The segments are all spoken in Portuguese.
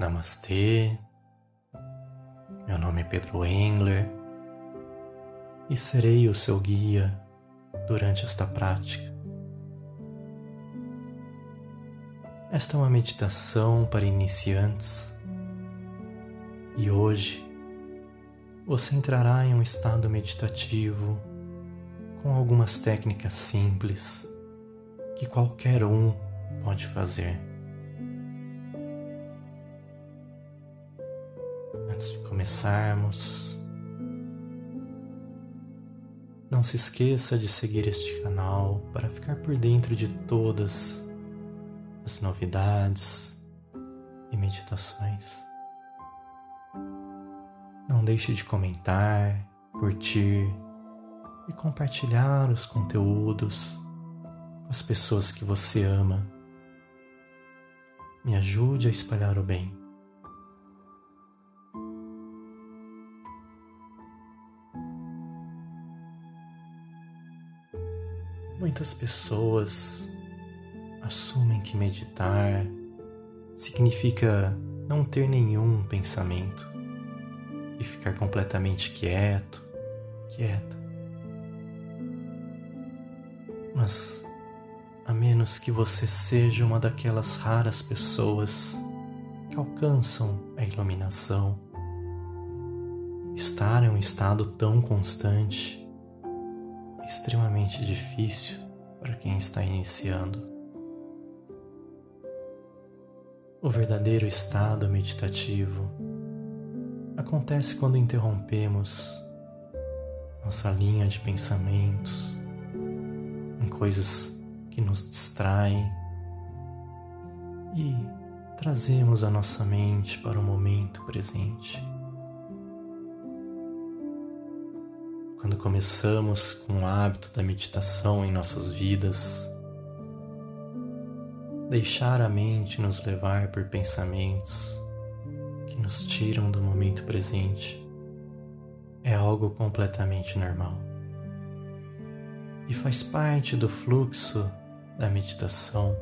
Namastê, meu nome é Pedro Engler e serei o seu guia durante esta prática. Esta é uma meditação para iniciantes e hoje você entrará em um estado meditativo com algumas técnicas simples que qualquer um pode fazer. Começarmos, não se esqueça de seguir este canal para ficar por dentro de todas as novidades e meditações. Não deixe de comentar, curtir e compartilhar os conteúdos com as pessoas que você ama. Me ajude a espalhar o bem. Muitas pessoas assumem que meditar significa não ter nenhum pensamento e ficar completamente quieto, quieta. Mas a menos que você seja uma daquelas raras pessoas que alcançam a iluminação, estar em um estado tão constante extremamente difícil para quem está iniciando. O verdadeiro estado meditativo acontece quando interrompemos nossa linha de pensamentos em coisas que nos distraem e trazemos a nossa mente para o momento presente. Quando começamos com o hábito da meditação em nossas vidas, deixar a mente nos levar por pensamentos que nos tiram do momento presente é algo completamente normal. E faz parte do fluxo da meditação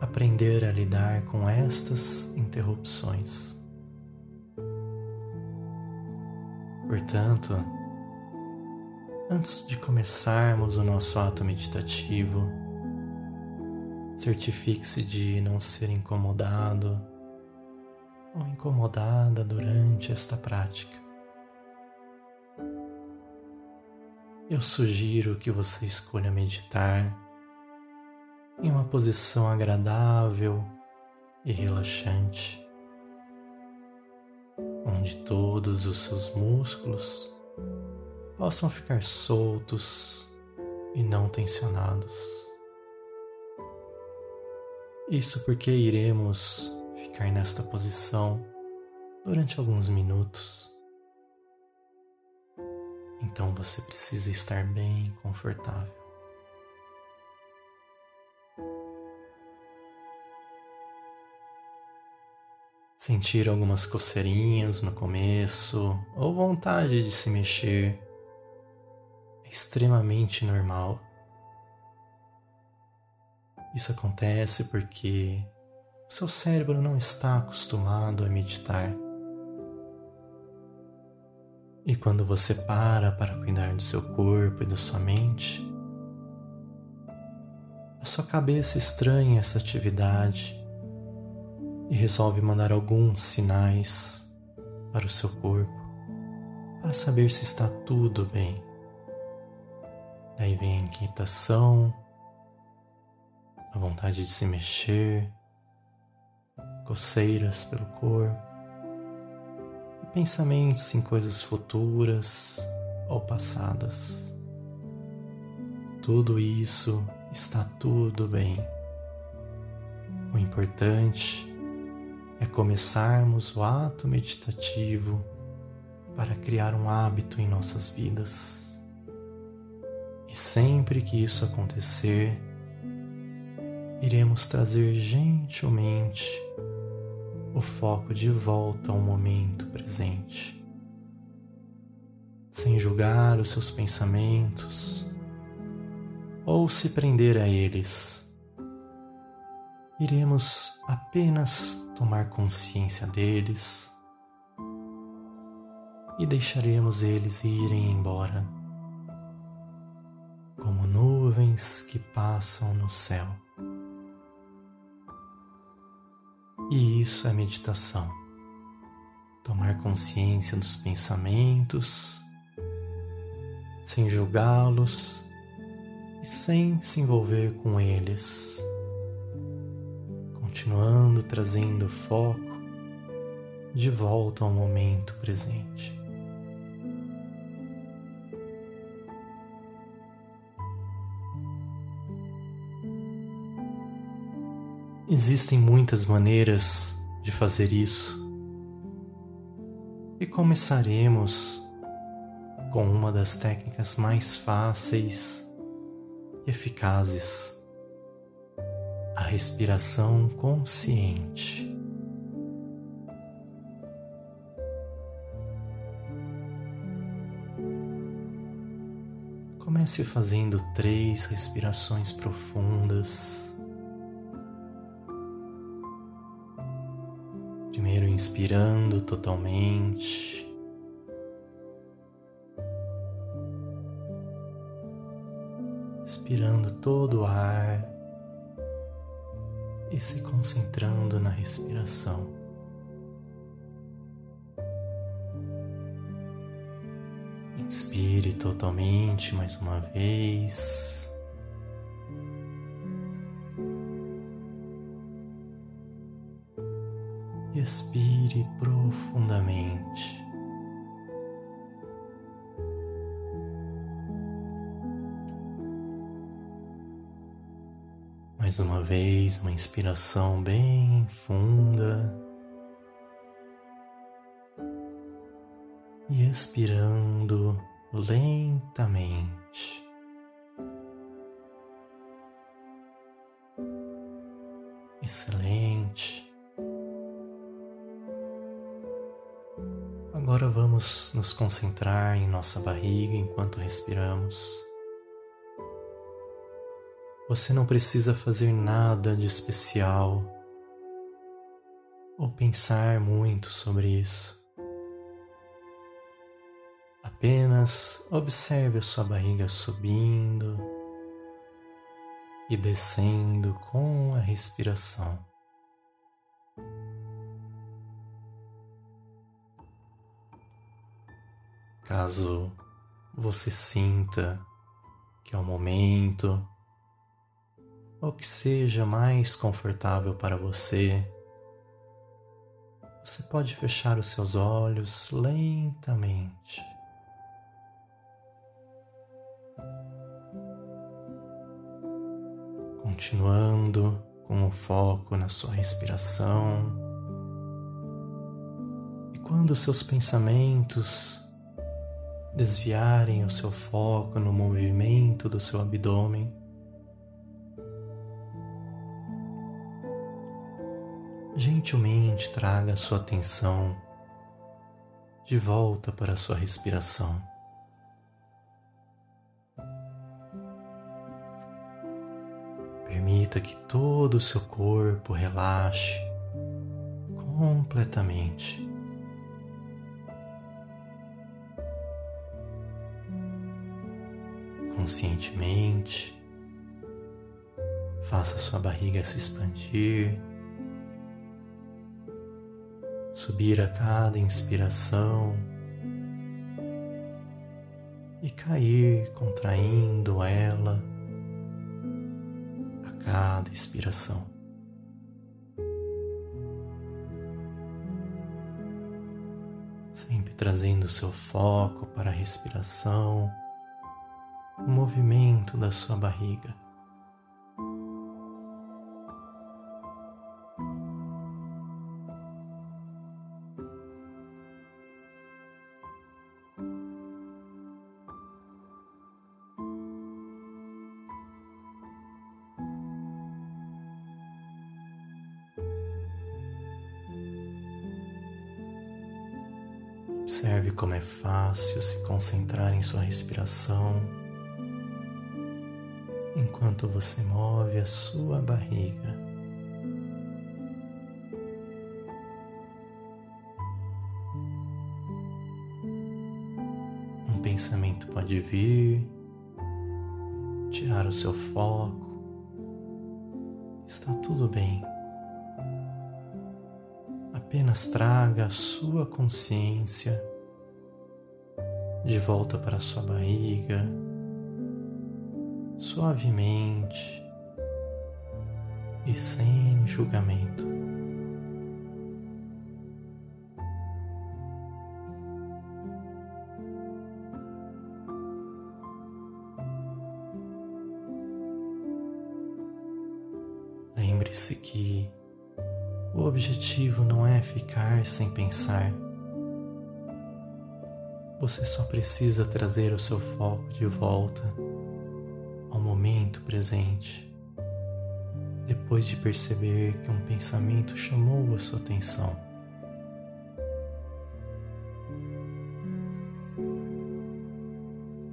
aprender a lidar com estas interrupções. Portanto, antes de começarmos o nosso ato meditativo, Certifique-se de não ser incomodado ou incomodada durante esta prática. Eu sugiro que você escolha meditar em uma posição agradável e relaxante, onde todos os seus músculos possam ficar soltos e não tensionados. Isso porque iremos ficar nesta posição durante alguns minutos. Então você precisa estar bem confortável. Sentir algumas coceirinhas no começo ou vontade de se mexer extremamente normal. Isso acontece porque seu cérebro não está acostumado a meditar. E quando você para para cuidar do seu corpo e da sua mente, a sua cabeça estranha essa atividade e resolve mandar alguns sinais para o seu corpo para saber se está tudo bem. Daí vem a inquietação, a vontade de se mexer, coceiras pelo corpo e pensamentos em coisas futuras ou passadas. Tudo isso está tudo bem. O importante é começarmos o ato meditativo para criar um hábito em nossas vidas. E sempre que isso acontecer, iremos trazer gentilmente o foco de volta ao momento presente, sem julgar os seus pensamentos ou se prender a eles. Iremos apenas tomar consciência deles e deixaremos eles irem embora, nuvens que passam no céu. E isso é meditação. Tomar consciência dos pensamentos, sem julgá-los e sem se envolver com eles, continuando trazendo foco de volta ao momento presente. Existem muitas maneiras de fazer isso e começaremos com uma das técnicas mais fáceis e eficazes, a respiração consciente. Comece fazendo três respirações profundas. Primeiro inspirando totalmente. Expirando todo o ar e se concentrando na respiração. Inspire totalmente mais uma vez. Expire profundamente. Mais uma vez, uma inspiração bem funda. E expirando lentamente. Excelente. Agora vamos nos concentrar em nossa barriga enquanto respiramos. Você não precisa fazer nada de especial ou pensar muito sobre isso. Apenas observe a sua barriga subindo e descendo com a respiração. Caso você sinta que é o momento ou que seja mais confortável para você, você pode fechar os seus olhos lentamente. Continuando com o foco na sua respiração. E quando seus pensamentos desviarem o seu foco no movimento do seu abdômen. Gentilmente traga sua atenção de volta para sua respiração. Permita que todo o seu corpo relaxe completamente. Conscientemente. Faça sua barriga se expandir, subir a cada inspiração e cair contraindo ela a cada expiração. Sempre trazendo seu foco para a respiração o movimento da sua barriga. Observe como é fácil se concentrar em sua respiração enquanto você move a sua barriga. Um pensamento pode vir, tirar o seu foco. Está tudo bem. Apenas traga a sua consciência de volta para a sua barriga suavemente e sem julgamento. Lembre-se que o objetivo não é ficar sem pensar. Você só precisa trazer o seu foco de volta ao momento presente, depois de perceber que um pensamento chamou a sua atenção.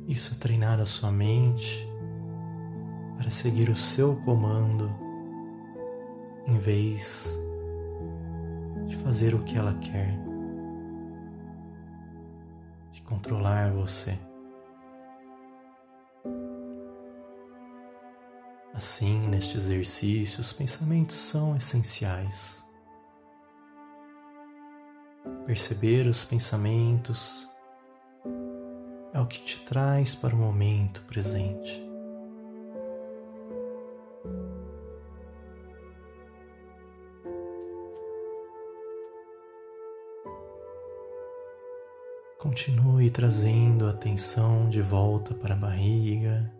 Isso é treinar a sua mente para seguir o seu comando em vez de fazer o que ela quer, de controlar você. Assim, neste exercício, os pensamentos são essenciais. Perceber os pensamentos é o que te traz para o momento presente. Continue trazendo a atenção de volta para a barriga.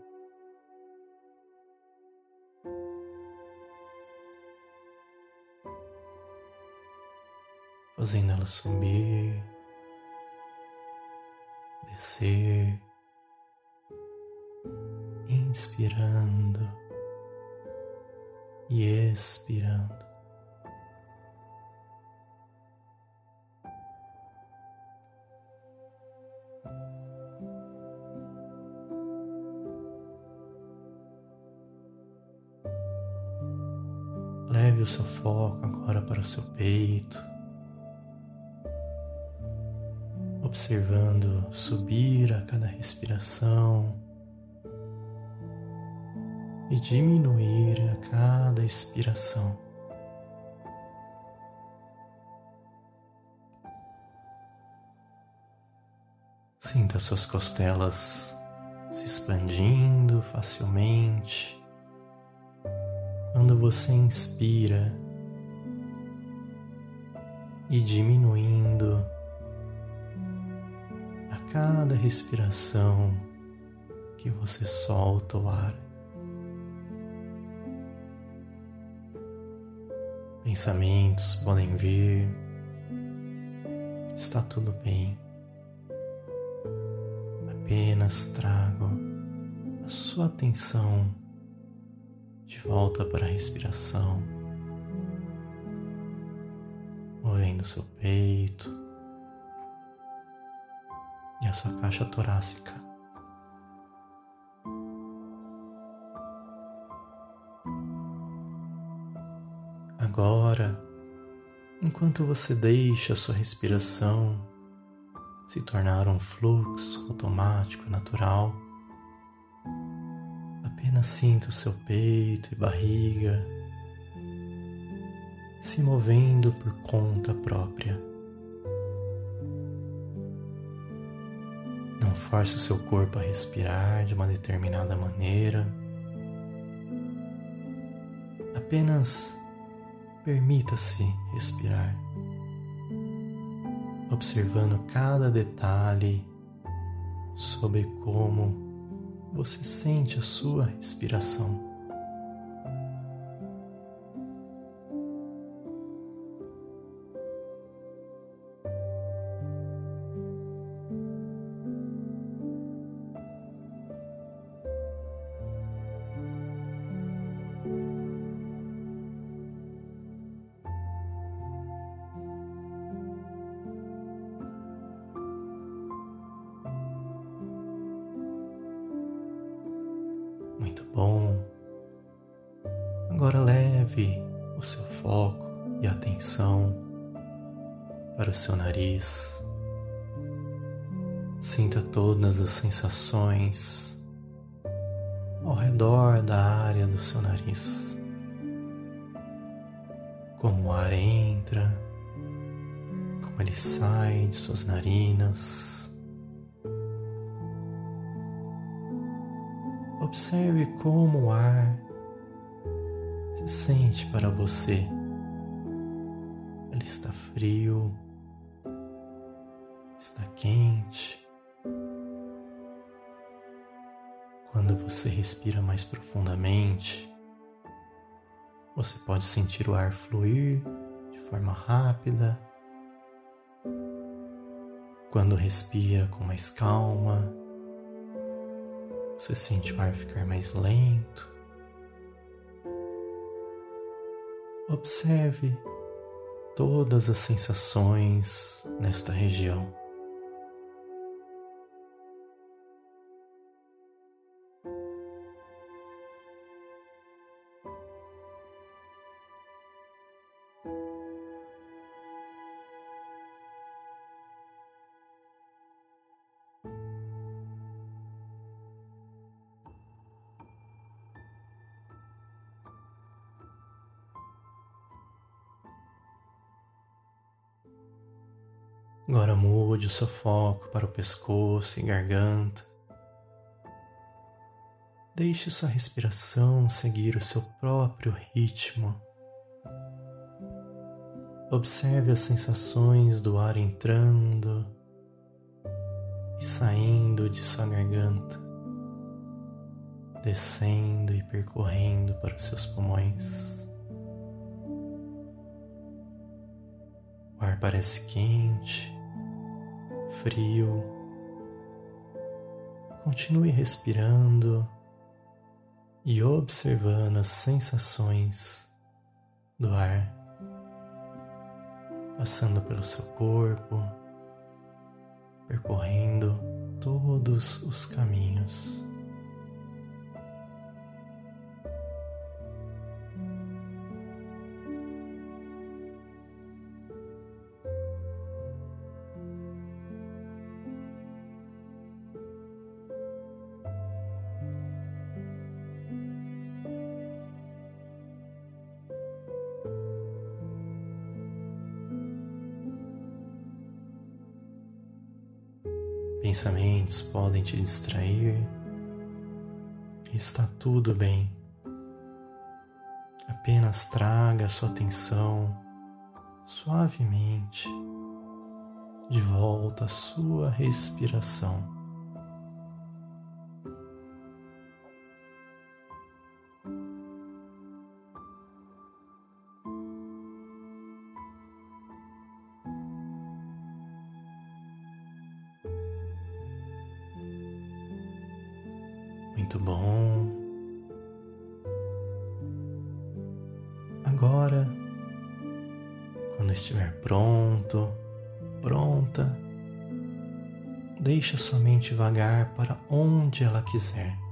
Fazendo ela subir, descer, inspirando e expirando. Leve o seu foco agora para o seu peito, observando subir a cada respiração e diminuir a cada expiração. Sinta suas costelas se expandindo facilmente quando você inspira e diminuindo cada respiração que você solta o ar. Pensamentos podem vir, está tudo bem. Apenas trago a sua atenção de volta para a respiração, movendo seu peito e a sua caixa torácica. Agora, enquanto você deixa sua respiração se tornar um fluxo automático natural, Apenas sinta o seu peito e barriga se movendo por conta própria. Não force o seu corpo a respirar de uma determinada maneira. Apenas permita-se respirar, observando cada detalhe sobre como você sente a sua respiração. Para o seu nariz. Sinta todas as sensações ao redor da área do seu nariz. Como o ar entra, como ele sai de suas narinas. Observe como o ar se sente para você. Ele está frio, está quente. Quando você respira mais profundamente, você pode sentir o ar fluir de forma rápida. Quando respira com mais calma, você sente o ar ficar mais lento. Observe todas as sensações nesta região. Seu foco para o pescoço e garganta. Deixe sua respiração seguir o seu próprio ritmo. Observe as sensações do ar entrando e saindo de sua garganta, descendo e percorrendo para os seus pulmões. O ar parece quente frio. Continue respirando e observando as sensações do ar passando pelo seu corpo, percorrendo todos os caminhos. Pensamentos podem te distrair. Está tudo bem. Apenas traga sua atenção suavemente de volta à sua respiração. Sua mente vagar para onde ela quiser.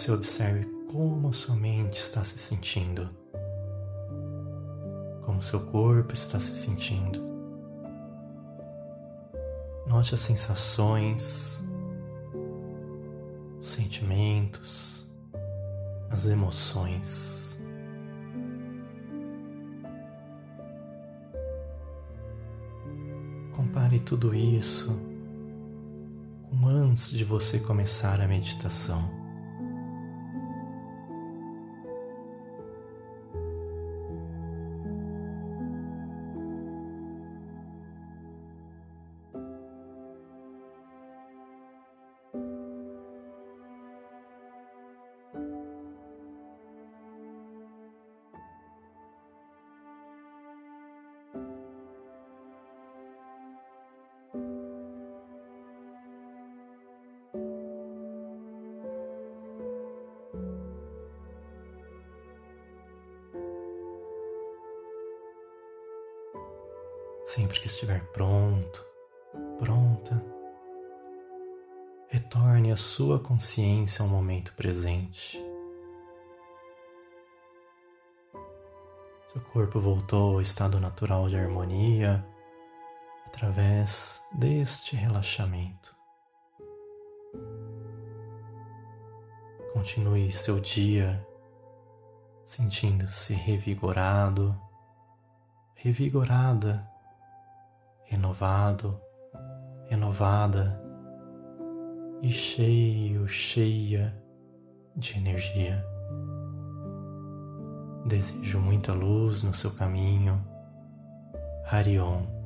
Você observe como sua mente está se sentindo, como seu corpo está se sentindo. Note as sensações, os sentimentos, as emoções. Compare tudo isso antes de você começar a meditação. Sempre que estiver pronto, pronta, retorne a sua consciência ao momento presente. Seu corpo voltou ao estado natural de harmonia através deste relaxamento. Continue seu dia sentindo-se revigorado, revigorada, renovado, renovada e cheio, cheia de energia. Desejo muita luz no seu caminho. Harion.